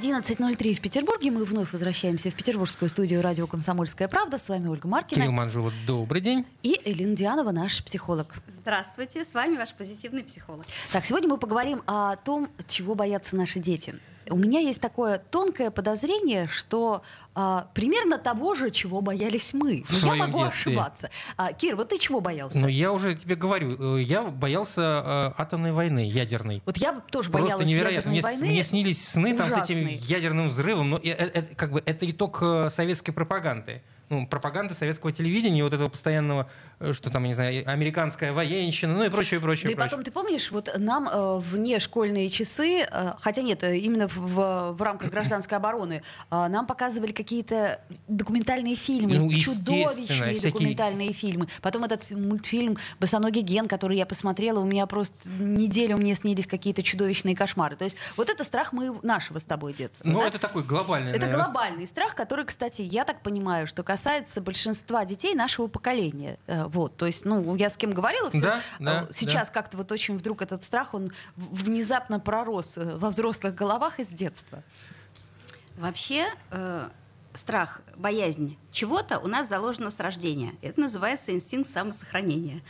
11.03 в Петербурге. Мы вновь возвращаемся в петербургскую студию радио «Комсомольская правда». С вами Ольга Маркина. Кирилл Манжулов, добрый день. И Элина Дианова, наш психолог. Здравствуйте, с вами ваш позитивный психолог. Так, сегодня мы поговорим о том, чего боятся наши дети. У меня есть такое тонкое подозрение, что а, примерно того же, чего боялись мы. Но я могу детстве. ошибаться. А, Кир, вот ты чего боялся? Ну, я уже тебе говорю, э, я боялся э, атомной войны, ядерной. Вот я тоже Просто боялась невероятно. ядерной Мне, войны. мне снились сны там, с этим Ужасные. ядерным взрывом. Но э, э, это, как бы, это итог э, советской пропаганды. Ну, пропаганды советского телевидения, вот этого постоянного, э, что там, я не знаю, американская военщина, ну и прочее, прочее, Да и прочее. потом, ты помнишь, вот нам э, вне школьные часы, э, хотя нет, э, именно в, в, рамках гражданской обороны, э, нам показывали какие-то документальные фильмы, Ну, чудовищные всякие- документальные фильмы. Потом этот мультфильм «Босоногий ген», который я посмотрела, у меня просто неделю мне снились какие-то чудовищные кошмары. То есть вот это страх мы нашего с тобой детства. Ну, да? это такой глобальный, Это наверное, глобальный страх, который, кстати, я так понимаю, что касается большинства детей нашего поколения. Э, Вот, то есть, ну, я с кем говорила, все- Да, да, э, сейчас как-то вот очень вдруг этот страх, он внезапно пророс э, во взрослых головах из детства. Вообще, э, страх, боязнь чего-то у нас заложено с рождения. Это называется инстинкт самосохранения.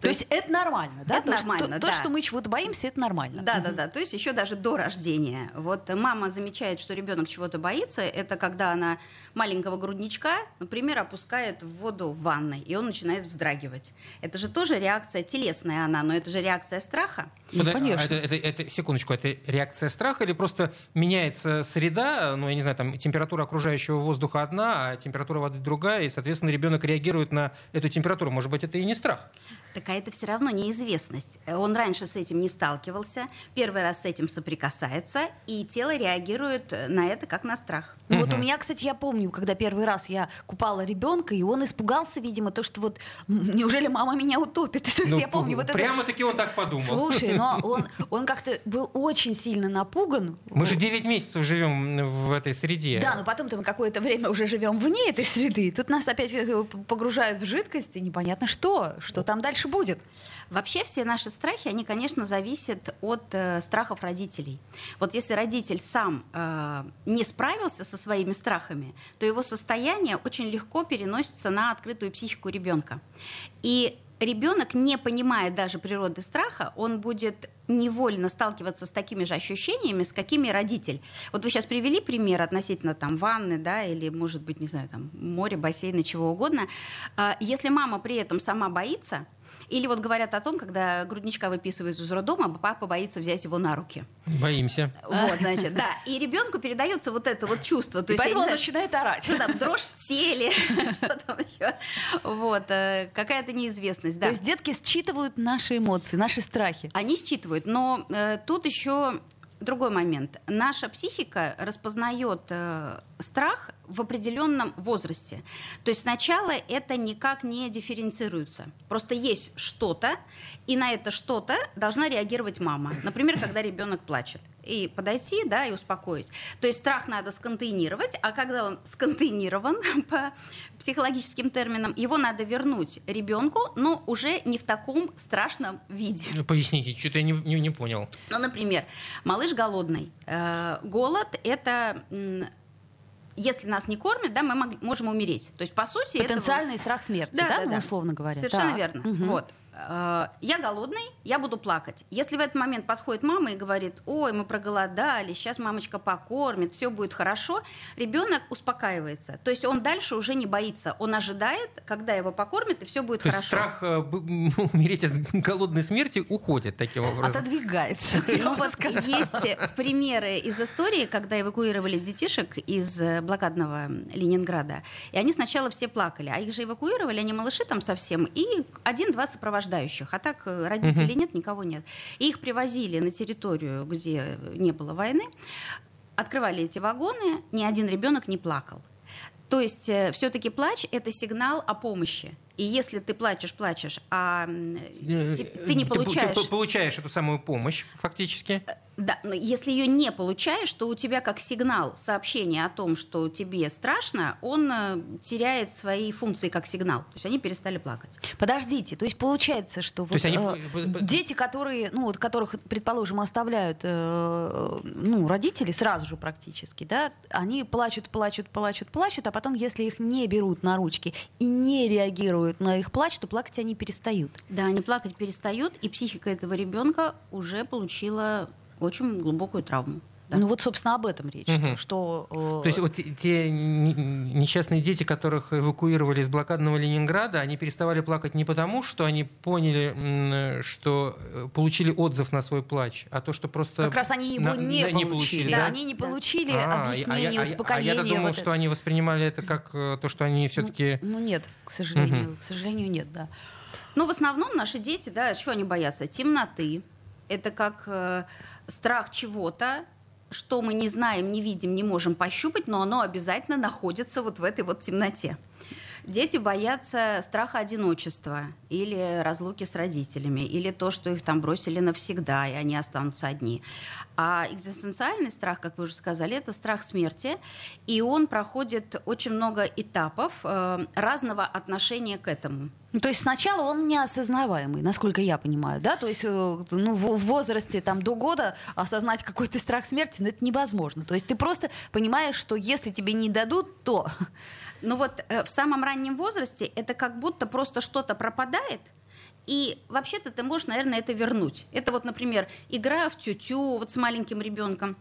То, есть, это нормально, да? это то, что- нормально, то, да. что мы чего-то боимся, это нормально. Да, да, да. То есть еще даже до рождения. Вот мама замечает, что ребенок чего-то боится. Это когда она маленького грудничка, например, опускает в воду в ванной, и он начинает вздрагивать. Это же тоже реакция телесная она, но это же реакция страха. Ну, а конечно. Это, это- это- секундочку, это реакция страха или просто меняется среда, ну, я не знаю, там температура окружающего воздуха одна, а температура воды другая, и, соответственно, ребенок реагирует на эту температуру. Может быть, это и не страх. Так а это все равно неизвестность. Он раньше с этим не сталкивался, первый раз с этим соприкасается, и тело реагирует на это как на страх. Ну, Вот у меня, кстати, я помню, когда первый раз я купала ребенка, и он испугался, видимо, то, что вот неужели мама меня утопит. То есть Ну, я помню вот это. Прямо-таки он так подумал. Слушай, но он, он как-то был очень сильно напуган. Мы же 9 месяцев живем в этой среде. Да, но потом-то мы какое-то время уже живем вне этой среды. Тут нас опять э, погружают в жидкость, и непонятно что, что там дальше будет. Вообще все наши страхи, они, конечно, зависят от э, страхов родителей. Вот если родитель сам э, не справился со своими страхами, то его состояние очень легко переносится на открытую психику ребенка. И ребенок, не понимая даже природы страха, он будет невольно сталкиваться с такими же ощущениями, с какими родитель. Вот вы сейчас привели пример относительно там ванны, да, или, может быть, не знаю, там море, бассейна, чего угодно. А, Если мама при этом сама боится, или вот говорят о том, когда грудничка выписывают из роддома, папа боится взять его на руки. Боимся. Вот, значит, да. И ребенку передается вот это вот чувство. То И есть, поэтому он знаю, начинает орать. что там, дрожь в теле, что там еще. Вот, э, какая-то неизвестность, да. То есть детки считывают наши эмоции, наши страхи. Они считывают, но э, тут еще другой момент. Наша психика распознает э, страх в определенном возрасте. То есть сначала это никак не дифференцируется. Просто есть что-то, и на это что-то должна реагировать мама. Например, когда ребенок плачет. И подойти, да, и успокоить. То есть страх надо сконтейнировать, а когда он сконтейнирован по психологическим терминам, его надо вернуть ребенку, но уже не в таком страшном виде. Поясните, что-то я не, не- не понял. Ну, например, малыш голодный. Э, голод это если нас не кормят, да, мы можем умереть. То есть, по сути, это Потенциальный страх смерти, да, Да, да, ну, да. условно говоря. Совершенно Так. верно. Мгм. Вот. Э, Я голодный, я буду плакать. Если в этот момент подходит мама и говорит, ой, мы проголодались, сейчас мамочка покормит, все будет хорошо, ребенок успокаивается. То есть он дальше уже не боится. Он ожидает, когда его покормят, и все будет То есть хорошо. страх э, умереть от голодной смерти уходит таким образом. Отодвигается. Ну вот есть примеры из истории, когда эвакуировали детишек из э, блокадного Ленинграда. И они сначала все плакали, а их же эвакуировали, они малыши там совсем, и один-два сопровождающих. А так э, родителей нет, никого нет. И их привозили на территорию, где не было войны, открывали эти вагоны, ни один ребенок не плакал. То есть все-таки плач это сигнал о помощи. И если ты плачешь, плачешь, а Э, ты не по- получаешь Ты, получаешь эту самую помощь, фактически. Да, но если ее не получаешь, то у тебя как сигнал сообщения о том, что тебе страшно, он э, теряет свои функции как сигнал. То есть они перестали плакать. Подождите, то есть получается, что вот, они- э, дети, которые, ну вот которых, предположим, оставляют э, ну, родители сразу же практически, да, они плачут, плачут, плачут, плачут, а потом, если их не берут на ручки и не реагируют на их плач, то плакать они перестают. Да, они плакать перестают, и психика этого ребенка уже получила очень глубокую травму. Да. Ну вот, собственно, об этом речь, Мгм. что, э, То есть вот те, несчастные дети, которых эвакуировали из блокадного Ленинграда, они переставали плакать не потому, что они поняли, что э, получили отзыв на свой плач, а то, что просто... как раз они его на- не, не получили, получили, да? да? они не Да. получили А, а объяснения, я- а я- успокоения. А я думал, вот что это. они воспринимали это как э, то, что они все-таки... Ну нет, к сожалению, к сожалению, нет, да. Ну, в основном наши дети, да, чего они боятся? Темноты. Это как э, страх чего-то, что мы не знаем, не видим, не можем пощупать, но оно обязательно находится вот в этой вот темноте. Дети боятся страха одиночества или разлуки с родителями, или то, что их там бросили навсегда, и они останутся одни. А экзистенциальный страх, как вы уже сказали, это страх смерти, и он проходит очень много этапов э, разного отношения к этому. Ну, то есть сначала он неосознаваемый, насколько я понимаю, да? То есть э, ну, в, в возрасте там, до года осознать какой-то страх смерти, ну, это невозможно. То есть ты просто понимаешь, что если тебе не дадут, то... Ну вот э, в самом раннем возрасте это как будто просто что-то пропадает, и вообще-то ты можешь, наверное, это вернуть. Это вот, например, игра в тютю вот с маленьким ребенком.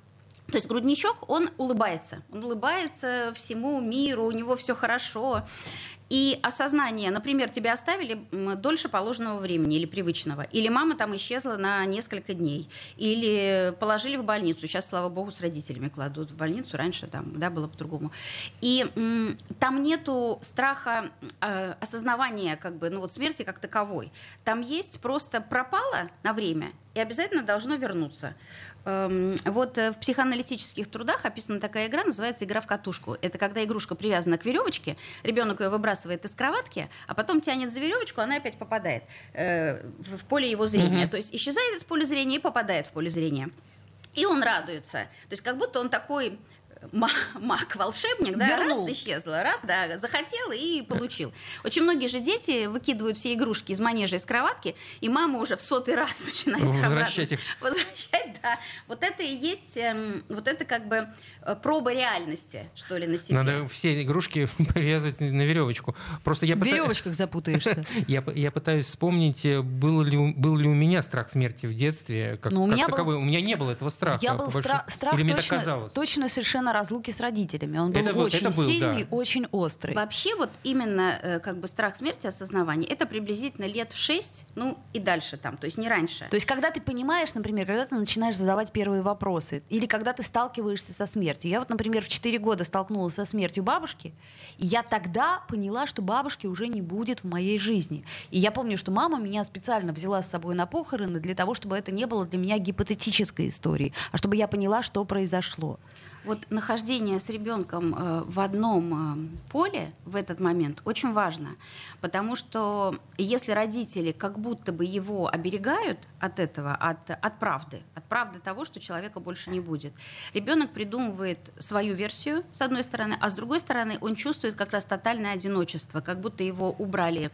То есть грудничок, он улыбается. Он улыбается всему миру, у него все хорошо. И осознание, например, тебя оставили дольше положенного времени или привычного, или мама там исчезла на несколько дней, или положили в больницу. Сейчас, слава богу, с родителями кладут в больницу. Раньше там, да, было по-другому. И м, там нету страха э, осознавания как бы, ну вот смерти как таковой. Там есть просто пропало на время и обязательно должно вернуться. Эм, Вот э, в психоаналитических трудах описана такая игра, называется игра в катушку. Это когда игрушка привязана к веревочке, ребенок ее выбрасывает из кроватки, а потом тянет за веревочку, она опять попадает э, в поле его зрения. То есть исчезает из поля зрения и попадает в поле зрения. И он радуется. То есть как будто он такой маг-волшебник, да, Вернул. раз исчезла, раз, да, захотел и получил. Очень многие же дети выкидывают все игрушки из манежа, из кроватки, и мама уже в сотый раз начинает их Возвращать обратно их. Возвращать, да. Вот это и есть, эм, вот это как бы э, проба реальности, что ли, на себе. Надо все игрушки привязывать на веревочку. Просто я В пыта- веревочках запутаешься. Я, я пытаюсь вспомнить, э, был ли, у- был ли у меня страх смерти в детстве. Как, Ну, у как меня был- таковой. У меня не было этого страха. Я был стра- страх Или точно совершенно разлуки с родителями. Он был Это вот- очень это был, сильный, да. очень острый. Вообще вот именно э, как бы страх смерти, осознавание, это приблизительно лет в 6, ну и дальше там, то есть не раньше. То есть, когда ты понимаешь, например, когда ты начинаешь задавать первые вопросы, или когда ты сталкиваешься со смертью. Я вот, например, в 4 года столкнулась со смертью бабушки, и я тогда поняла, что бабушки уже не будет в моей жизни. И я помню, что мама меня специально взяла с собой на похороны для того, чтобы это не было для меня гипотетической историей, а чтобы я поняла, что произошло. Вот нахождение с ребенком э, в одном э, поле в этот момент очень важно, потому что если родители как будто бы его оберегают от этого, от, от правды, от правды того, что человека больше не будет, ребенок придумывает свою версию, с одной стороны, а с другой стороны он чувствует как раз тотальное одиночество, как будто его убрали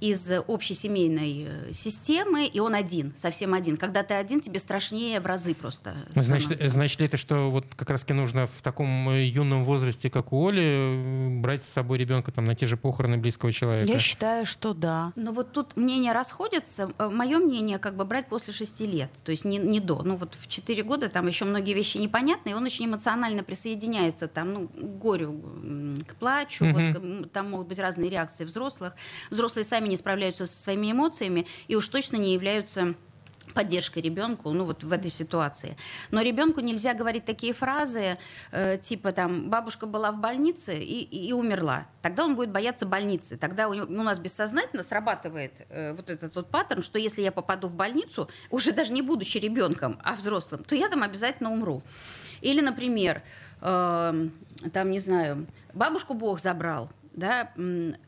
из общей семейной э, системы, и он один, совсем один. Когда ты один, тебе страшнее в разы просто. Значит, становится. значит ли это, что вот как раз нужно в таком э, юном возрасте, как у Оли, э, брать с собой ребенка там, на те же похороны близкого человека? Я считаю, что да. Но вот тут мнения расходятся. Мое мнение как бы брать после шести лет, то есть не, не до. Ну вот в четыре года там еще многие вещи непонятны, и он очень эмоционально присоединяется там, ну, к горю, к плачу. Мгм. Вот, там могут быть разные реакции взрослых. Взрослые сами не справляются со своими эмоциями и уж точно не являются поддержкой ребенку, ну вот в этой ситуации. Но ребенку нельзя говорить такие фразы, э, типа там бабушка была в больнице и, и, и умерла. Тогда он будет бояться больницы. Тогда у, него- у нас бессознательно срабатывает э, вот этот вот паттерн, что если я попаду в больницу, уже даже не будучи ребенком, а взрослым, то я там обязательно умру. Или, например, э, там, не знаю, бабушку Бог забрал, да,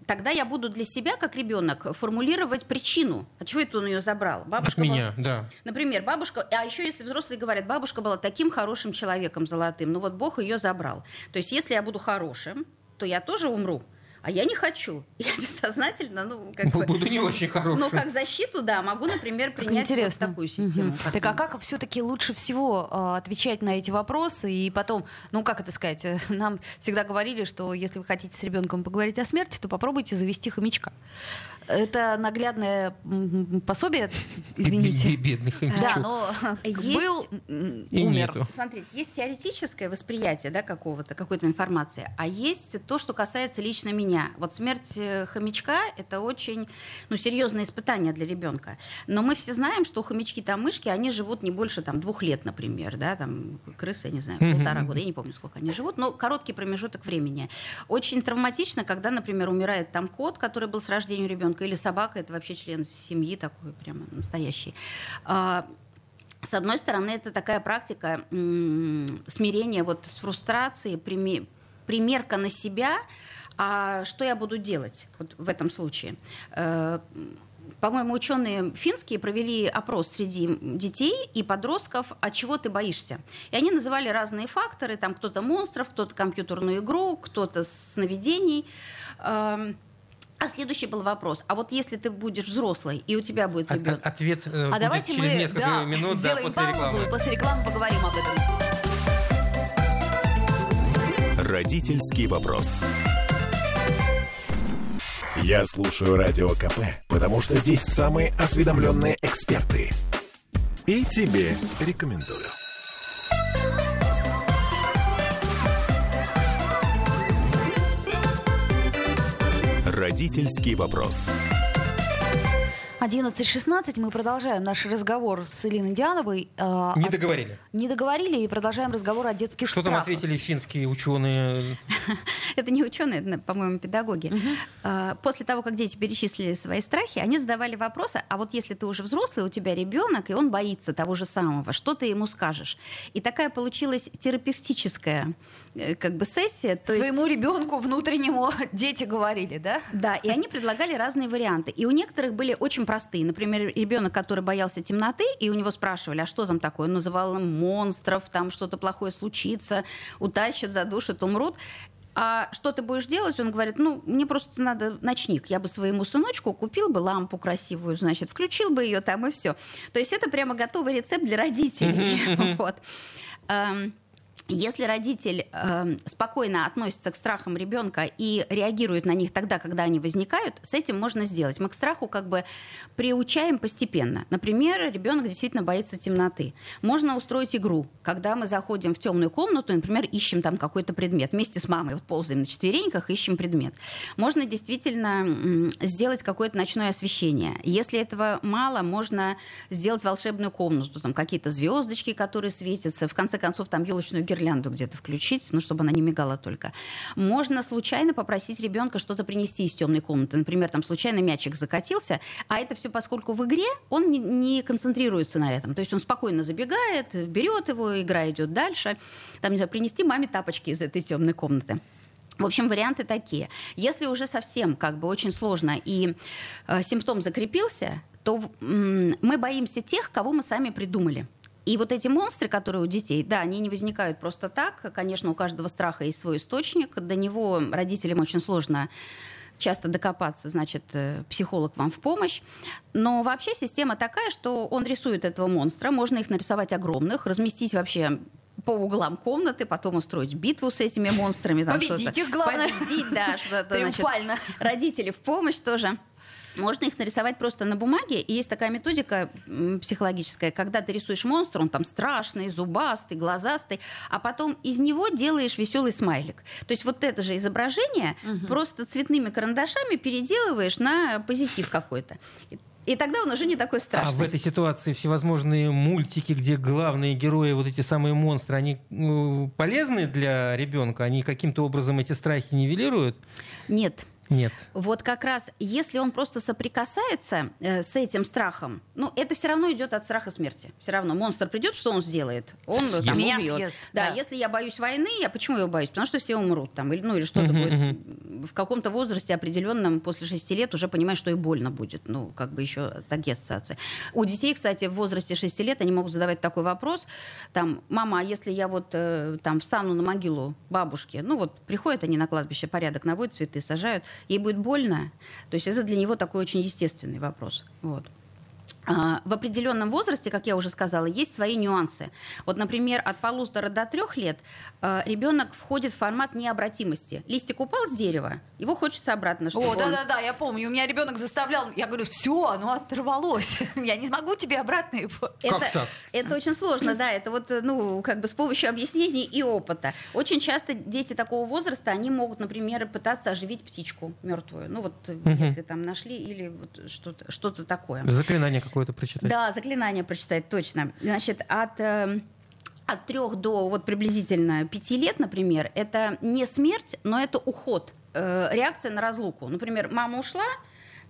тогда я буду для себя, как ребенок, формулировать причину. А чего это он ее забрал? Бабушка От меня, была... да. Например, бабушка, а еще если взрослые говорят, бабушка была таким хорошим человеком золотым, ну вот Бог ее забрал. То есть если я буду хорошим, то я тоже умру а я не хочу. Я бессознательно, ну, как бы... Буду не очень хорошим. Ну, как защиту, да, могу, например, принять вот такую систему. Угу. Так а как все-таки лучше всего э, отвечать на эти вопросы? И потом, ну, как это сказать, нам всегда говорили, что если вы хотите с ребенком поговорить о смерти, то попробуйте завести хомячка. Это наглядное пособие, извините. Бедный хомячок. Да, но был, умер. Смотрите, есть теоретическое восприятие да, какого-то, какой-то информации, а есть то, что касается лично меня. Вот смерть э, хомячка – это очень ну, серьезное испытание для ребенка. Но мы все знаем, что хомячки там мышки, они живут не больше там, двух лет, например. Да, там, крысы, я не знаю, полтора года, я не помню, сколько они живут, но короткий промежуток времени. Очень травматично, когда, например, умирает там кот, который был с рождения ребенка, ребенка или собака это вообще член семьи такой прямо настоящий. А, с одной стороны, это такая практика смирения вот с фрустрацией, примерка на себя, а что я буду делать вот в этом случае? Э, по-моему, ученые финские провели опрос среди детей и подростков, от чего ты боишься. И они называли разные факторы, там кто-то монстров, кто-то компьютерную игру, кто-то сновидений. А следующий был вопрос. А вот если ты будешь взрослый, и у тебя будет ребенок... От, ответ э, а давайте через мы, несколько да, минут сделаем да, после паузу, рекламы. и после рекламы поговорим об этом. Родительский вопрос. Я слушаю Радио КП, потому что здесь самые осведомленные эксперты. И тебе рекомендую. Родительский вопрос. 11.16 мы продолжаем наш разговор с Илиной Диановой. Э, не договорили. Не договорили и продолжаем разговор о детских Что страхах. там ответили финские ученые? Это не ученые, это, по-моему, педагоги. Э, после того, как дети перечислили свои страхи, они задавали вопросы, а вот если ты уже взрослый, у тебя ребенок, и он боится того же самого, что ты ему скажешь? И такая получилась терапевтическая э, как бы сессия. Своему ребенку внутреннему дети говорили, да? Да, и они предлагали разные варианты. И у некоторых были очень простые. Например, ребенок, который боялся темноты, и у него спрашивали, а что там такое? Он называл им монстров, там что-то плохое случится, утащат, задушат, умрут. А что ты будешь делать? Он говорит, ну, мне просто надо ночник. Я бы своему сыночку купил бы лампу красивую, значит, включил бы ее там и все. То есть это прямо готовый рецепт для родителей. Вот. Если родитель э, спокойно относится к страхам ребенка и реагирует на них тогда, когда они возникают, с этим можно сделать. Мы к страху как бы приучаем постепенно. Например, ребенок действительно боится темноты. Можно устроить игру, когда мы заходим в темную комнату, например, ищем там какой-то предмет. Вместе с мамой вот ползаем на четвереньках, ищем предмет. Можно действительно сделать какое-то ночное освещение. Если этого мало, можно сделать волшебную комнату, там какие-то звездочки, которые светятся. В конце концов, там елочную гирлянду где-то включить, ну, чтобы она не мигала только. Можно случайно попросить ребенка что-то принести из темной комнаты. Например, там случайно мячик закатился, а это все поскольку в игре он не, не концентрируется на этом. То есть он спокойно забегает, берет его, игра идет дальше. Там, не знаю, принести маме тапочки из этой темной комнаты. В общем, варианты такие. Если уже совсем как бы очень сложно и э, симптом закрепился, то э, мы боимся тех, кого мы сами придумали. И вот эти монстры, которые у детей, да, они не возникают просто так. Конечно, у каждого страха есть свой источник. До него родителям очень сложно часто докопаться, значит, э, психолог вам в помощь. Но вообще система такая, что он рисует этого монстра, можно их нарисовать огромных, разместить вообще по углам комнаты, потом устроить битву с этими монстрами. Там Победить их, главное. Победить, да, что-то. Значит, родители в помощь тоже. Можно их нарисовать просто на бумаге. И есть такая методика психологическая, когда ты рисуешь монстра, он там страшный, зубастый, глазастый, а потом из него делаешь веселый смайлик. То есть вот это же изображение угу. просто цветными карандашами переделываешь на позитив какой-то. И тогда он уже не такой страшный. А в этой ситуации всевозможные мультики, где главные герои, вот эти самые монстры, они ну, полезны для ребенка? Они каким-то образом эти страхи нивелируют? Нет. Нет. Вот как раз, если он просто соприкасается э, с этим страхом, ну, это все равно идет от страха смерти. Все равно монстр придет, что он сделает? Он съест. там Меня убьет. Съест, да, да, если я боюсь войны, я почему я боюсь? Потому что все умрут там, или, ну, или что-то uh-huh, будет uh-huh. в каком-то возрасте определенном, после 6 лет, уже понимаешь, что и больно будет. Ну, как бы еще такие ассоциации. У детей, кстати, в возрасте 6 лет они могут задавать такой вопрос, там, мама, а если я вот э, там встану на могилу бабушки, ну вот приходят они на кладбище, порядок наводят, цветы сажают, ей будет больно? То есть это для него такой очень естественный вопрос. Вот. А, в определенном возрасте, как я уже сказала, есть свои нюансы. Вот, например, от полутора до трех лет а, ребенок входит в формат необратимости. Листик упал с дерева, его хочется обратно, чтобы О, он... да-да-да, я помню. У меня ребенок заставлял, я говорю, все, оно оторвалось. Я не смогу тебе обратно его. Как это, так? это очень сложно, да, это вот, ну, как бы с помощью объяснений и опыта. Очень часто дети такого возраста, они могут, например, пытаться оживить птичку мертвую. Ну, вот, если там нашли, или вот что-то, что-то такое. Заклинание какое-то прочитать. Да, заклинание прочитать, точно. Значит, от э, от трех до вот приблизительно пяти лет, например, это не смерть, но это уход, э, реакция на разлуку. Например, мама ушла,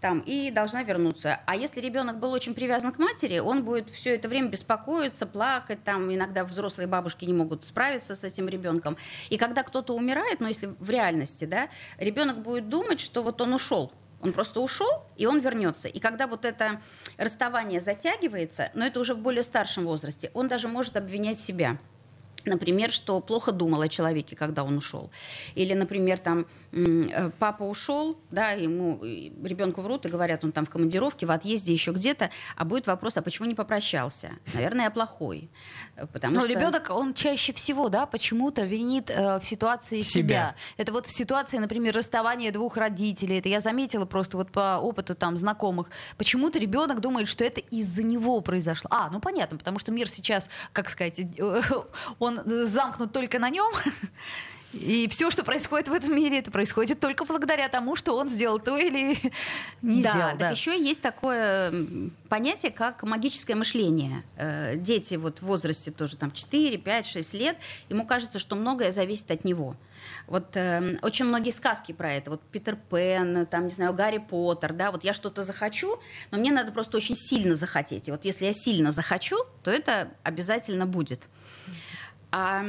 там, и должна вернуться. А если ребенок был очень привязан к матери, он будет все это время беспокоиться, плакать, там, иногда взрослые бабушки не могут справиться с этим ребенком. И когда кто-то умирает, ну, если в реальности, да, ребенок будет думать, что вот он ушел, он просто ушел, и он вернется. И когда вот это расставание затягивается, но это уже в более старшем возрасте, он даже может обвинять себя например, что плохо думал о человеке, когда он ушел. Или, например, там папа ушел, да, ему ребенку врут и говорят, он там в командировке, в отъезде, еще где-то, а будет вопрос, а почему не попрощался? Наверное, я плохой. Потому Но что... ребенок, он чаще всего, да, почему-то винит э, в ситуации себя. себя. Это вот в ситуации, например, расставания двух родителей. Это я заметила просто вот по опыту там знакомых. Почему-то ребенок думает, что это из-за него произошло. А, ну понятно, потому что мир сейчас, как сказать, он замкнут только на нем. И все, что происходит в этом мире, это происходит только благодаря тому, что он сделал то или не да, сделал. Да, так еще есть такое понятие, как магическое мышление. Э, дети вот в возрасте тоже там 4, 5, 6 лет, ему кажется, что многое зависит от него. Вот э, очень многие сказки про это. Вот Питер Пен, там, не знаю, Гарри Поттер, да, вот я что-то захочу, но мне надо просто очень сильно захотеть. И вот если я сильно захочу, то это обязательно будет. А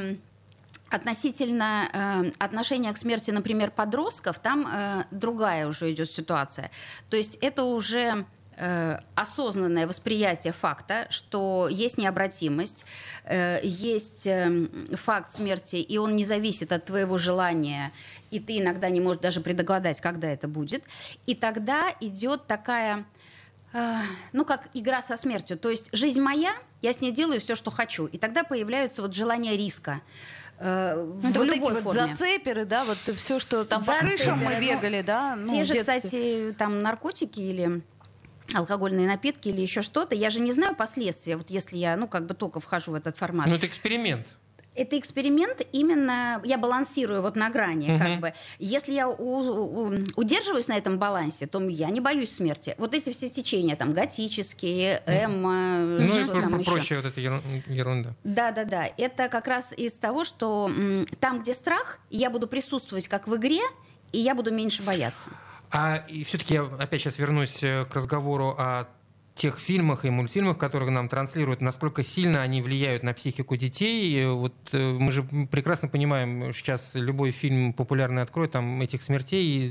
относительно э, отношения к смерти, например, подростков, там э, другая уже идет ситуация. То есть это уже э, осознанное восприятие факта, что есть необратимость, э, есть э, факт смерти, и он не зависит от твоего желания, и ты иногда не можешь даже предугадать, когда это будет. И тогда идет такая ну, как игра со смертью. То есть жизнь моя, я с ней делаю все, что хочу. И тогда появляются вот желания риска. Э, в вот эти форме. вот зацеперы, да, вот все, что там Зацеперы, по крышам мы бегали, да. Ну, те же, кстати, там наркотики или алкогольные напитки или еще что-то, я же не знаю последствия, вот если я, ну, как бы только вхожу в этот формат. Ну, это эксперимент это эксперимент именно, я балансирую вот на грани, угу. как бы. Если я у, у, удерживаюсь на этом балансе, то я не боюсь смерти. Вот эти все течения, там, готические, эмо, ну что и там прочая вот эта ерунда. Да-да-да. Это как раз из того, что там, где страх, я буду присутствовать как в игре, и я буду меньше бояться. А и все-таки я опять сейчас вернусь э, к разговору о тех фильмах и мультфильмах, которые нам транслируют, насколько сильно они влияют на психику детей. Вот э, мы же прекрасно понимаем, сейчас любой фильм популярный откроет, там этих смертей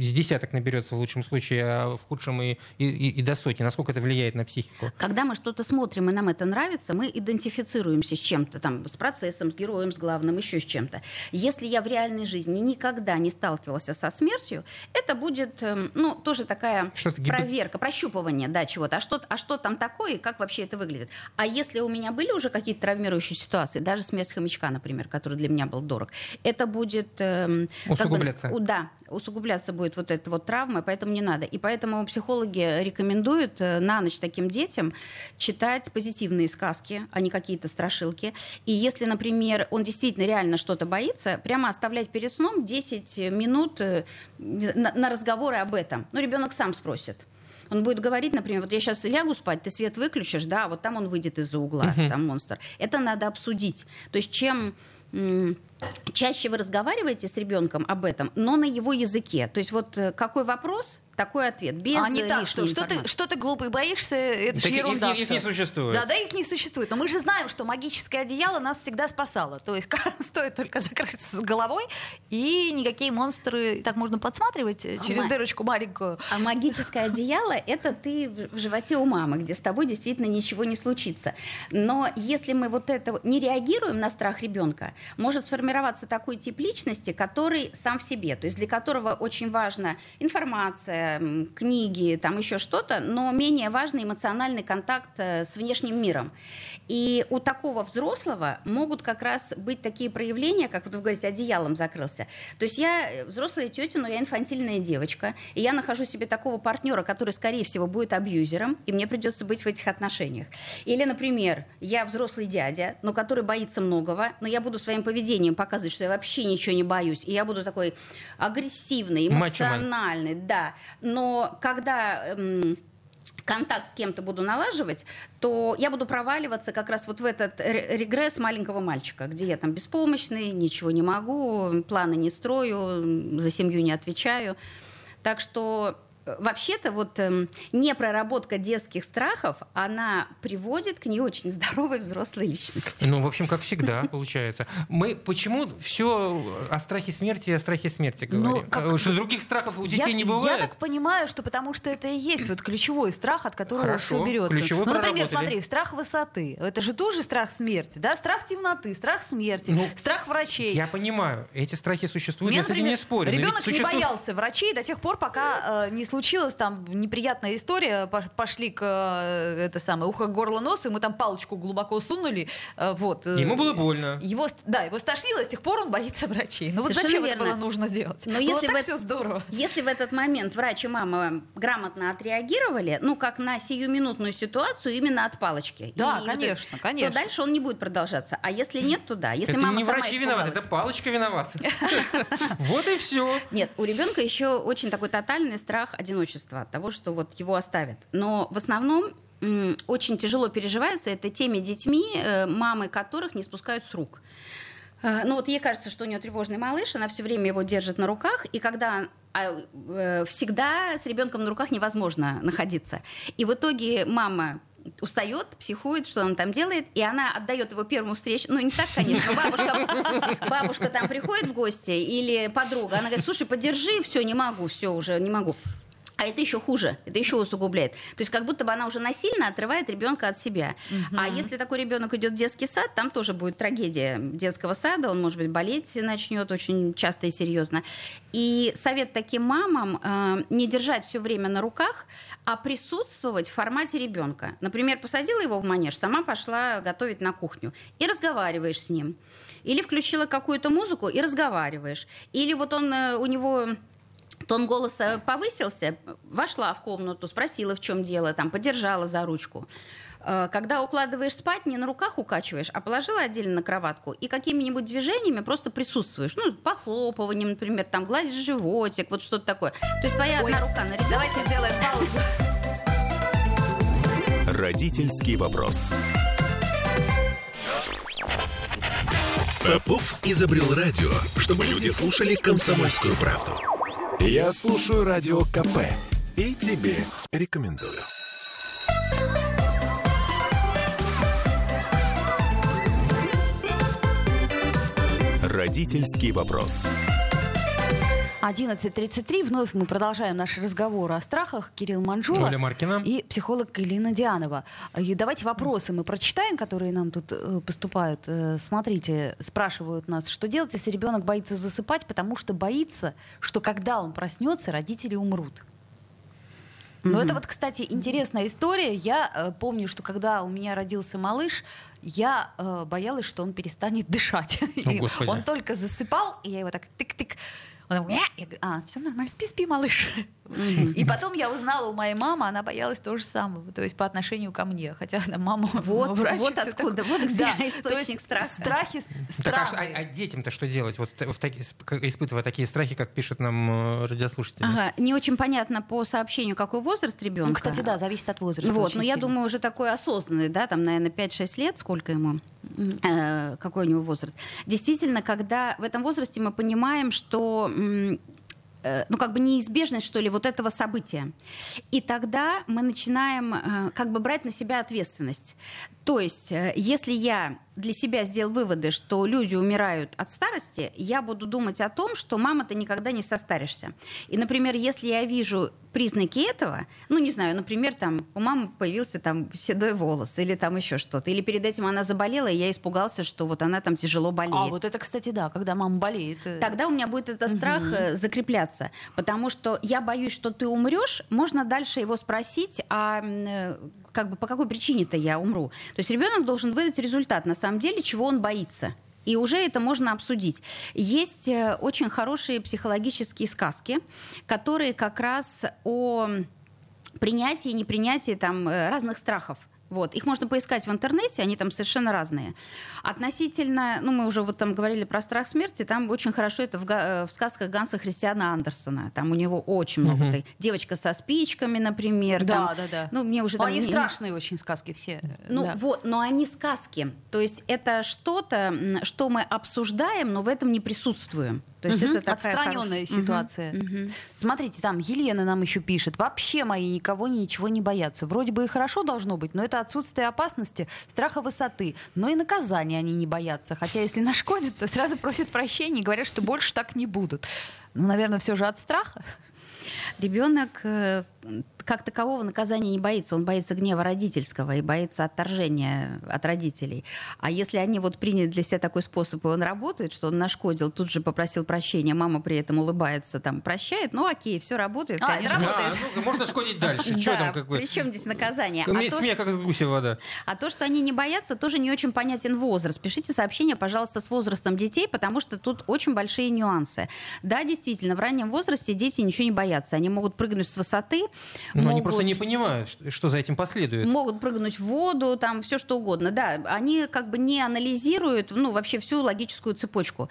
с десяток наберется в лучшем случае, а в худшем и, и, и до сотни. Насколько это влияет на психику? Когда мы что-то смотрим и нам это нравится, мы идентифицируемся с чем-то, там, с процессом, с героем, с главным, еще с чем-то. Если я в реальной жизни никогда не сталкивался со смертью, это будет, эм, ну, тоже такая проверка, прощупывание, да, чего-то. А что, а что там такое и как вообще это выглядит. А если у меня были уже какие-то травмирующие ситуации, даже смерть хомячка, например, который для меня был дорог, это будет... Э, усугубляться. Бы, да, усугубляться будет вот эта вот травма, поэтому не надо. И поэтому психологи рекомендуют э, на ночь таким детям читать позитивные сказки, а не какие-то страшилки. И если, например, он действительно реально что-то боится, прямо оставлять перед сном 10 минут э, на, на разговоры об этом. Ну, ребенок сам спросит. Он будет говорить, например, вот я сейчас лягу спать, ты свет выключишь, да, вот там он выйдет из-за угла, uh-huh. там монстр. Это надо обсудить. То есть чем чаще вы разговариваете с ребенком об этом, но на его языке. То есть вот э, какой вопрос, такой ответ, без а не так, лишней что, что, ты, что ты глупый боишься, это же Так их- ерунда. их- их не существует. Да, да, их не существует. Но мы же знаем, что магическое одеяло нас всегда спасало. То есть стоит только закрыться с головой, и никакие монстры... Так можно подсматривать э, через Ма- дырочку маленькую. А магическое одеяло – это ты в животе у мамы, где с тобой действительно ничего не случится. Но если мы вот это не реагируем на страх ребенка, может сформироваться такой тип личности, который сам в себе, то есть для которого очень важна информация, книги, там еще что-то, но менее важный эмоциональный контакт э, с внешним миром. И у такого взрослого могут как раз быть такие проявления, как вот вы говорите, одеялом закрылся. То есть я э, взрослая тетя, но я инфантильная девочка, и я нахожу себе такого партнера, который, скорее всего, будет абьюзером, и мне придется быть в этих отношениях. Или, например, я взрослый дядя, но который боится многого, но я буду своим поведением показывать, что я вообще ничего не боюсь, и я буду такой агрессивный, эмоциональный, да. Но когда эм, контакт с кем-то буду налаживать, то я буду проваливаться как раз вот в этот ре- регресс маленького мальчика, где я там беспомощный, ничего не могу, планы не строю, за семью не отвечаю. Так что Вообще-то вот эм, непроработка детских страхов, она приводит к не очень здоровой взрослой личности. Ну, в общем, как всегда, получается. Мы почему все о страхе смерти и о страхе смерти Ну, говорим? как- Э, Что других страхов у детей я, не бывает? Я так понимаю, что потому что это и есть вот ключевой страх, от которого Хорошо, все берется. ключевой ну, например, смотри, страх высоты. Это же тоже страх смерти, да? Страх темноты, страх смерти, Ну, страх врачей. Я понимаю, эти страхи существуют, Мне, я с этим не спорю. ребенок существует- не боялся врачей до тех пор, пока э, не случилась там неприятная история. Пош- Пошли к э, это самое ухо, горло, нос, ему там палочку глубоко сунули. э, вот. э, Ему было больно. Его, да, его стошнило, с тех пор он боится врачей. Ну вот Совершенно зачем верно. это было нужно делать? Но Было если так в все здорово. Если в этот момент врач и мама грамотно отреагировали, ну, как на сиюминутную ситуацию, именно от палочки. Да, и вот конечно, это, конечно. То дальше он не будет продолжаться. А если нет, то да. Если это мама не врачи виноваты, это палочка виновата. Вот и все. Нет, у ребенка еще очень такой тотальный страх одиночества от того, что вот его оставят. Но в основном очень тяжело переживается это теми детьми, э, мамы которых не спускают с рук. Э, Ну вот ей кажется, что у нее тревожный малыш, она все время его держит на руках, и когда а, э, всегда с ребенком на руках невозможно находиться. И в итоге мама устает, психует, что она там делает, и она отдает его первому встречу. Ну, не так, конечно. Бабушка, бабушка там приходит в гости или подруга, она говорит, слушай, подержи, все, не могу, все, уже не могу. А это еще хуже, это еще усугубляет. То есть как будто бы она уже насильно отрывает ребенка от себя. А если такой ребенок идет в детский сад, там тоже будет трагедия детского сада, он, может быть, болеть начнет очень часто и серьезно. И совет таким мамам э, не держать все время на руках, а присутствовать в формате ребенка. Например, посадила его в манеж, сама пошла готовить на кухню и разговариваешь с ним. Или включила какую-то музыку и разговариваешь. Или вот он, э, у него тон голоса повысился, вошла в комнату, спросила, в чем дело, там, подержала за ручку. Э, Когда укладываешь спать, не на руках укачиваешь, а положила отдельно на кроватку и какими-нибудь движениями просто присутствуешь. Ну, похлопыванием, например, там, гладишь животик, вот что-то такое. То есть твоя Ой, одна рука на ребенке. Давайте сделаем паузу. Родительский вопрос. Попов изобрел радио, чтобы люди слушали комсомольскую правду. Я слушаю радио КП и тебе рекомендую. Родительский вопрос. 11.33. Вновь мы продолжаем наш разговор о страхах. Кирилл Манжула Оля Маркина. и психолог Элина Дианова. И давайте вопросы мы прочитаем, которые нам тут э, поступают. Э, Смотрите, спрашивают нас, что делать, если ребенок боится засыпать, потому что боится, что когда он проснется, родители умрут. Ну, это вот, кстати, интересная история. Я э, помню, что когда у меня родился малыш, я э, боялась, что он перестанет дышать. О, И он только засыпал, и я его так тык-тык. Он такой, «Ня!» я говорю, а, все нормально, спи, спи, малыш. И потом я узнала у моей мамы, она боялась то же самого, то есть по отношению ко мне, хотя она мама Вот, врач вот откуда, такое. вот где Да, то источник страха. Страхи, Так, а, страхи. а- а детям-то что делать, вот в таки- испытывая такие страхи, как пишут нам э, радиослушатели? Ага, не очень понятно по сообщению, какой возраст ребенка. Ну, кстати, да, зависит от возраста. Вот, но я сильно. думаю, уже такой осознанный, да, там, наверное, 5-6 лет, сколько ему? Э, какой у него возраст. Действительно, когда в этом возрасте мы понимаем, что Э, ну, как бы неизбежность, что ли, вот этого события. И тогда мы начинаем э, как бы брать на себя ответственность. То есть, э, если я для себя сделал выводы, что люди умирают от старости, я буду думать о том, что мама, ты никогда не состаришься. И, например, если я вижу признаки этого, ну, не знаю, например, там у мамы появился там седой волос или там еще что-то, или перед этим она заболела, и я испугался, что вот она там тяжело болеет. А вот это, кстати, да, когда мама болеет. Тогда у меня будет этот страх угу. закрепляться, потому что я боюсь, что ты умрешь, можно дальше его спросить, а как бы по какой причине-то я умру. То есть ребенок должен выдать результат, на самом деле, чего он боится. И уже это можно обсудить. Есть э, очень хорошие психологические сказки, которые как раз о принятии и непринятии там, э, разных страхов. Вот. Их можно поискать в интернете, они там совершенно разные. Относительно, ну, мы уже вот там говорили про страх смерти, там очень хорошо это в, в сказках Ганса Христиана Андерсона. Там у него очень много. Угу. Девочка со спичками, например. Да, там, да, да. Ну, мне уже там, они не, страшные не... очень сказки все. Ну, да. вот, но они сказки. То есть это что-то, что мы обсуждаем, но в этом не присутствуем. То есть угу. это такая отстраненная хорошая... ситуация. Угу. Угу. Смотрите, там Елена нам еще пишет: вообще мои никого ничего не боятся. Вроде бы и хорошо должно быть, но это отсутствие опасности, страха высоты, но и наказания они не боятся. Хотя если нашкодят, то сразу просят прощения и говорят, что больше так не будут. Ну, наверное, все же от страха. Ребенок э, как такового наказания не боится. Он боится гнева родительского и боится отторжения от родителей. А если они вот приняли для себя такой способ, и он работает, что он нашкодил, тут же попросил прощения, мама при этом улыбается, там, прощает, ну окей, все работает, а, конечно. Работает. А, ну, можно шкодить дальше. Что там как бы? Причем здесь наказание? А Смея как с гуся вода. А то, что они не боятся, тоже не очень понятен возраст. Пишите сообщение, пожалуйста, с возрастом детей, потому что тут очень большие нюансы. Да, действительно, в раннем возрасте дети ничего не боятся. Они могут прыгнуть с высоты, но могут, они просто не понимают, что, что за этим последует. Могут прыгнуть в воду, там все что угодно. Да, они как бы не анализируют, ну, вообще всю логическую цепочку.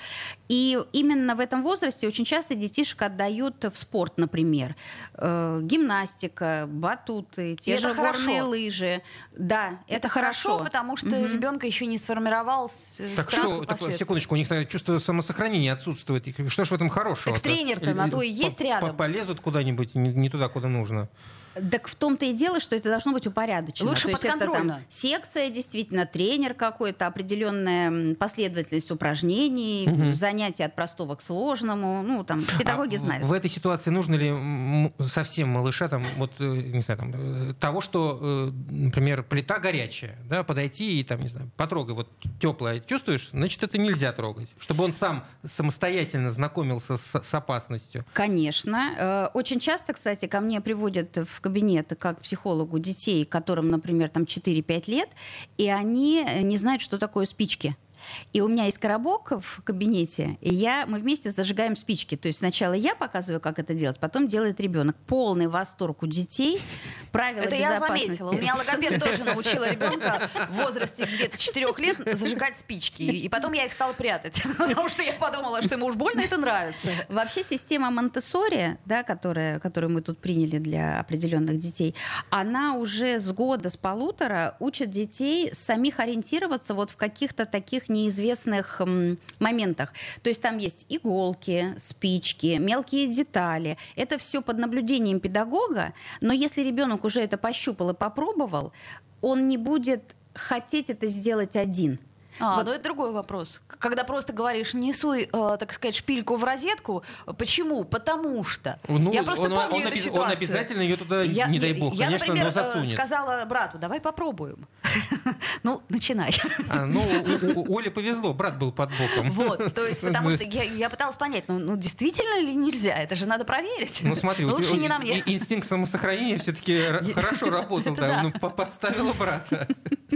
И именно в этом возрасте очень часто детишек отдают в спорт, например. Э, гимнастика, батуты, те И же горные хорошо. лыжи. Да, это, это хорошо, хорошо, потому что угу. ребенка еще не сформировался. Так что, так, секундочку, у них чувство самосохранения отсутствует. Что ж в этом хорошего? Так тренер-то на то и есть рядом. Полезут куда-нибудь не, не туда, куда нужно. Так в том-то и дело, что это должно быть упорядочено. Лучше То есть это там секция, действительно, тренер какой-то, определенная последовательность упражнений, угу. занятия от простого к сложному. Ну, там, педагоги а знают. В, в этой ситуации нужно ли совсем малыша, там, вот, э, не знаю, там, э, того, что, э, например, плита горячая, да, подойти и, там, не знаю, потрогай, вот теплое чувствуешь, значит, это нельзя трогать. Чтобы он сам самостоятельно знакомился с, с опасностью. Конечно. Очень часто, кстати, ко мне приводят в кабинет как психологу детей, которым, например, там 4-5 лет, и они не знают, что такое спички. И у меня есть коробок в кабинете, и я, мы вместе зажигаем спички. То есть сначала я показываю, как это делать, потом делает ребенок. Полный восторг у детей. Правила это безопасности. я заметила. У меня логопед тоже научила ребенка в возрасте где-то 4 лет зажигать спички. И потом я их стала прятать. Потому что я подумала, что ему уж больно это нравится. Вообще система монте да, которая, которую мы тут приняли для определенных детей, она уже с года, с полутора учит детей самих ориентироваться вот в каких-то таких неизвестных моментах. То есть там есть иголки, спички, мелкие детали. Это все под наблюдением педагога, но если ребенок уже это пощупал и попробовал, он не будет хотеть это сделать один – а, вот. ну это другой вопрос. Когда просто говоришь, несу, э, так сказать, шпильку в розетку, почему? Потому что. Ну, я просто он, помню он, эту ситуацию. Он обязательно ее туда, я, не дай бог, я, конечно, например, но засунет. Я сказала брату, давай попробуем. ну, начинай. А, ну, Оле повезло, брат был под боком. Вот, то есть, потому что я, я пыталась понять, ну, ну, действительно ли нельзя? Это же надо проверить. Ну, смотри, ну, лучше не на мне. инстинкт самосохранения все-таки хорошо работал, да, ну, подставила брата.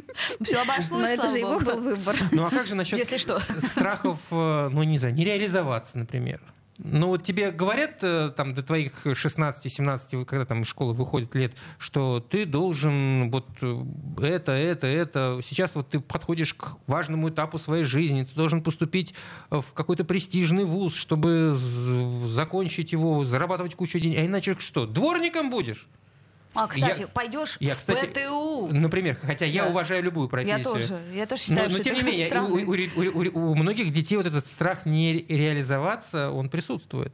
Все обошлось, Но это же его был выбор. Ну а как же насчет Если что. страхов, э, ну не знаю, не реализоваться, например? Ну вот тебе говорят э, там до твоих 16-17, когда там из школы выходит лет, что ты должен вот э, это, это, это. Сейчас вот ты подходишь к важному этапу своей жизни, ты должен поступить в какой-то престижный вуз, чтобы закончить его, зарабатывать кучу денег. А иначе что, дворником будешь? А, кстати, Я- пойдешь я, в кстати, ПТУ. Например, хотя я Да. уважаю любую профессию. Я тоже. Я тоже Но, считаю, но что тем это не менее, у- у- у- у многих детей вот этот страх не реализоваться, он присутствует.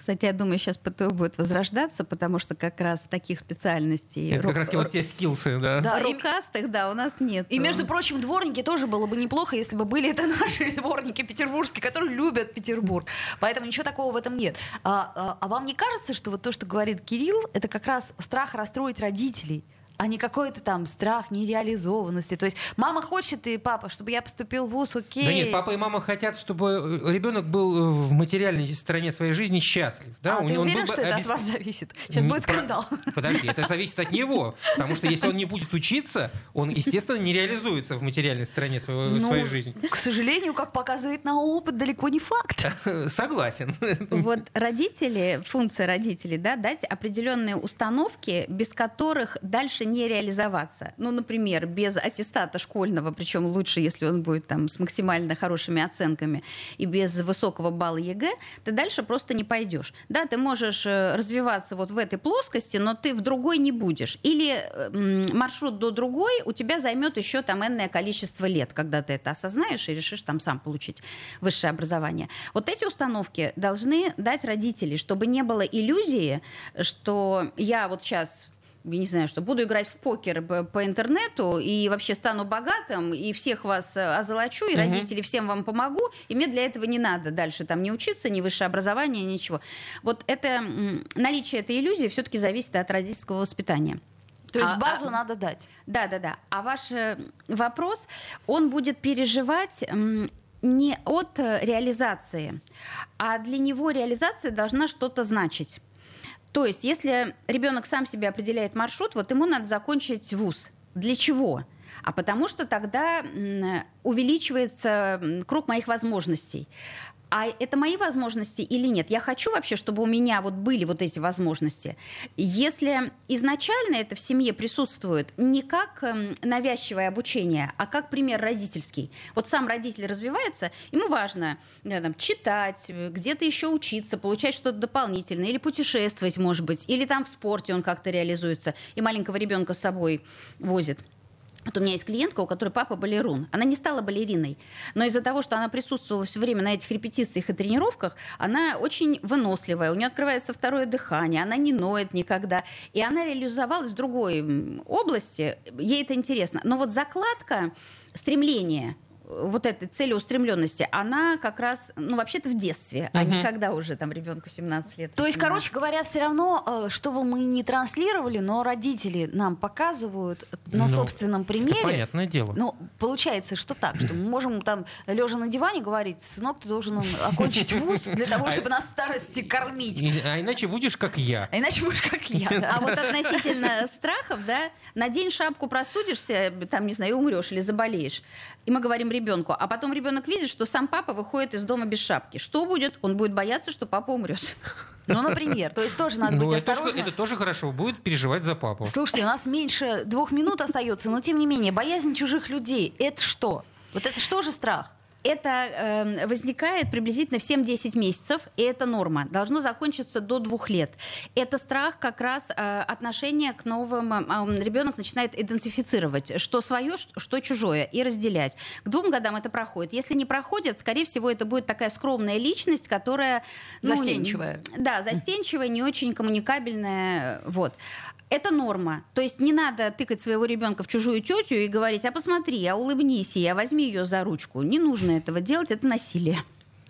Кстати, я думаю, сейчас ПТУ будет возрождаться, потому что как раз таких специальностей Это как ру- раз вот те скиллсы, да. Да, рукастых, да, у нас нет. И, между прочим, дворники тоже было бы неплохо, если бы были это наши дворники петербургские, которые любят Петербург. Поэтому ничего такого в этом нет. А, а- а вам не кажется, что вот то, что говорит Кирилл, это как раз страх расстроить родителей? А не какой-то там страх нереализованности. То есть мама хочет и папа, чтобы я поступил в ВУЗ, окей. Да нет, папа и мама хотят, чтобы ребенок был в материальной стороне своей жизни счастлив. Да? а У ты он уверен, был что это от обесп- вас зависит? Сейчас Не, будет про- скандал. Подожди, это зависит от него. Потому что если он не будет учиться, он, естественно, не реализуется в материальной стороне своего- Ну, своей жизни. К сожалению, как показывает на опыт, далеко не факт. Согласен. Вот родители, функция родителей, да, дать определенные установки, без которых дальше не реализоваться. Ну, например, без аттестата школьного, причем лучше, если он будет там с максимально хорошими оценками, и без высокого балла ЕГЭ, ты дальше просто не пойдешь. Да, ты можешь э, развиваться вот в этой плоскости, но ты в другой не будешь. Или э, м, маршрут до другой у тебя займет еще там энное количество лет, когда ты это осознаешь и решишь там сам получить высшее образование. Вот эти установки должны дать родители, чтобы не было иллюзии, что я вот сейчас я не знаю, что буду играть в покер по, интернету и вообще стану богатым, и всех вас э, озолочу, и Мгм. родители всем вам помогу, и мне для этого не надо дальше там не учиться, ни высшее образование, ничего. Вот это наличие этой иллюзии все-таки зависит от родительского воспитания. То есть А- базу а- надо дать. Да, да, да. А ваш э, вопрос, он будет переживать не от э, реализации, а для него реализация должна что-то значить. То есть, если ребенок сам себе определяет маршрут, вот ему надо закончить вуз. Для чего? А потому что тогда увеличивается круг моих возможностей. А это мои возможности или нет? Я хочу вообще, чтобы у меня вот были вот эти возможности. Если изначально это в семье присутствует не как эм, навязчивое обучение, а как пример родительский. Вот сам родитель развивается, ему важно там, читать, э, где-то еще учиться, получать что-то дополнительное, или путешествовать, может быть, или там в спорте он как-то реализуется, и маленького ребенка с собой возит. Вот у меня есть клиентка, у которой папа балерун. Она не стала балериной, но из-за того, что она присутствовала все время на этих репетициях и тренировках, она очень выносливая, у нее открывается второе дыхание, она не ноет никогда. И она реализовалась в другой области, ей это интересно. Но вот закладка, стремление вот этой целеустремленности, она как раз, ну, вообще-то в детстве, а не когда уже там ребенку 17 лет. То есть, 18. короче говоря, все равно, э, что бы мы ни транслировали, но родители нам показывают на Ну, собственном Это примере. понятное дело. Ну, получается, что так, что мы можем там, лежа на диване, говорить, сынок, ты должен окончить вуз для того, А- чтобы нас в старости кормить. А иначе будешь как я. А иначе будешь как я. А вот относительно страхов, да, надень шапку, простудишься, там, не знаю, умрешь или заболеешь. И мы говорим ребенку, а потом ребенок видит, что сам папа выходит из дома без шапки. Что будет? Он будет бояться, что папа умрет. Ну, например, то есть тоже надо Ну, быть это, осторожным. это тоже хорошо, будет переживать за папу. Слушайте, у нас меньше двух минут остается, но тем не менее, боязнь чужих людей, это что? Вот это что же страх? Это э, возникает приблизительно в 7-10 месяцев, и это норма. Должно закончиться до двух лет. Это страх как раз э, отношения к новым. Э, ребенок начинает идентифицировать, что свое, что чужое, и разделять. К двум годам это проходит. Если не проходит, скорее всего, это будет такая скромная личность, которая... ну, Застенчивая. Да, застенчивая, не очень коммуникабельная. Вот. Это норма. То есть не надо тыкать своего ребенка в чужую тетю и говорить, а посмотри, а улыбнись ей, а возьми ее за ручку. Не нужно этого делать, это насилие.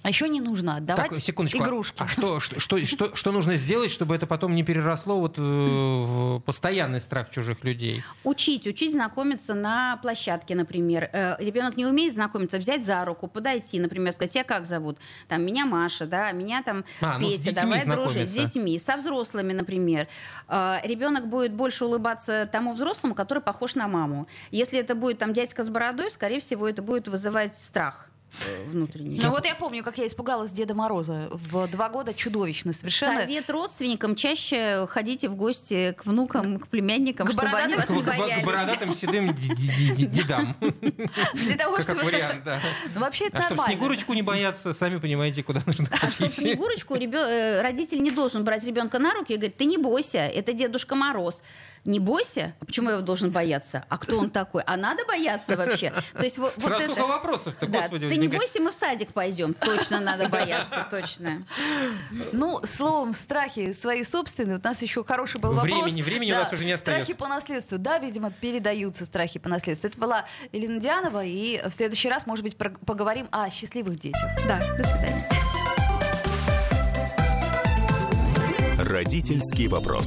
А еще не нужно отдавать Так, секундочку. а- игрушки. А что, что, что, что, что нужно сделать, чтобы это потом не переросло вот в, в постоянный страх чужих людей? Учить, учить знакомиться на площадке, например. Э, ребенок не умеет знакомиться, взять за руку, подойти, например, сказать, тебя как зовут? Там, меня Маша, да, меня там А, ну, с Петя, детьми давай дружить. С детьми, со взрослыми, например. Э, ребенок будет больше улыбаться тому взрослому, который похож на маму. Если это будет там дядька с бородой, скорее всего, это будет вызывать страх э, внутренний. Ну вот я помню, как я испугалась Деда Мороза. В два года чудовищно совершенно. Совет родственникам чаще ходите в гости к внукам, к племянникам, К чтобы они бородатым- вас К, не к- к боялись. бородатым седым дедам. Для того, чтобы... вариант, да. Ну вообще это А чтобы нормально. Снегурочку не бояться, сами понимаете, куда нужно А чтобы ходить. Снегурочку ребё- э, родитель не должен брать ребенка на руки и говорить, ты не бойся, это Дедушка Мороз. Не бойся. А почему я его должен бояться? А кто он такой? А надо бояться вообще? То есть вот, Сразу вот это... вопросов-то, да, господи, Ты не бойся, мы в садик пойдем. Точно надо бояться, точно. Ну, словом, страхи свои собственные. У нас еще хороший был вопрос. Времени, времени да, у нас уже не остается. Страхи по наследству. Да, видимо, передаются страхи по наследству. Это была Елена Дианова, и в следующий раз, может быть, поговорим о счастливых детях. Да, до свидания. Родительский вопрос.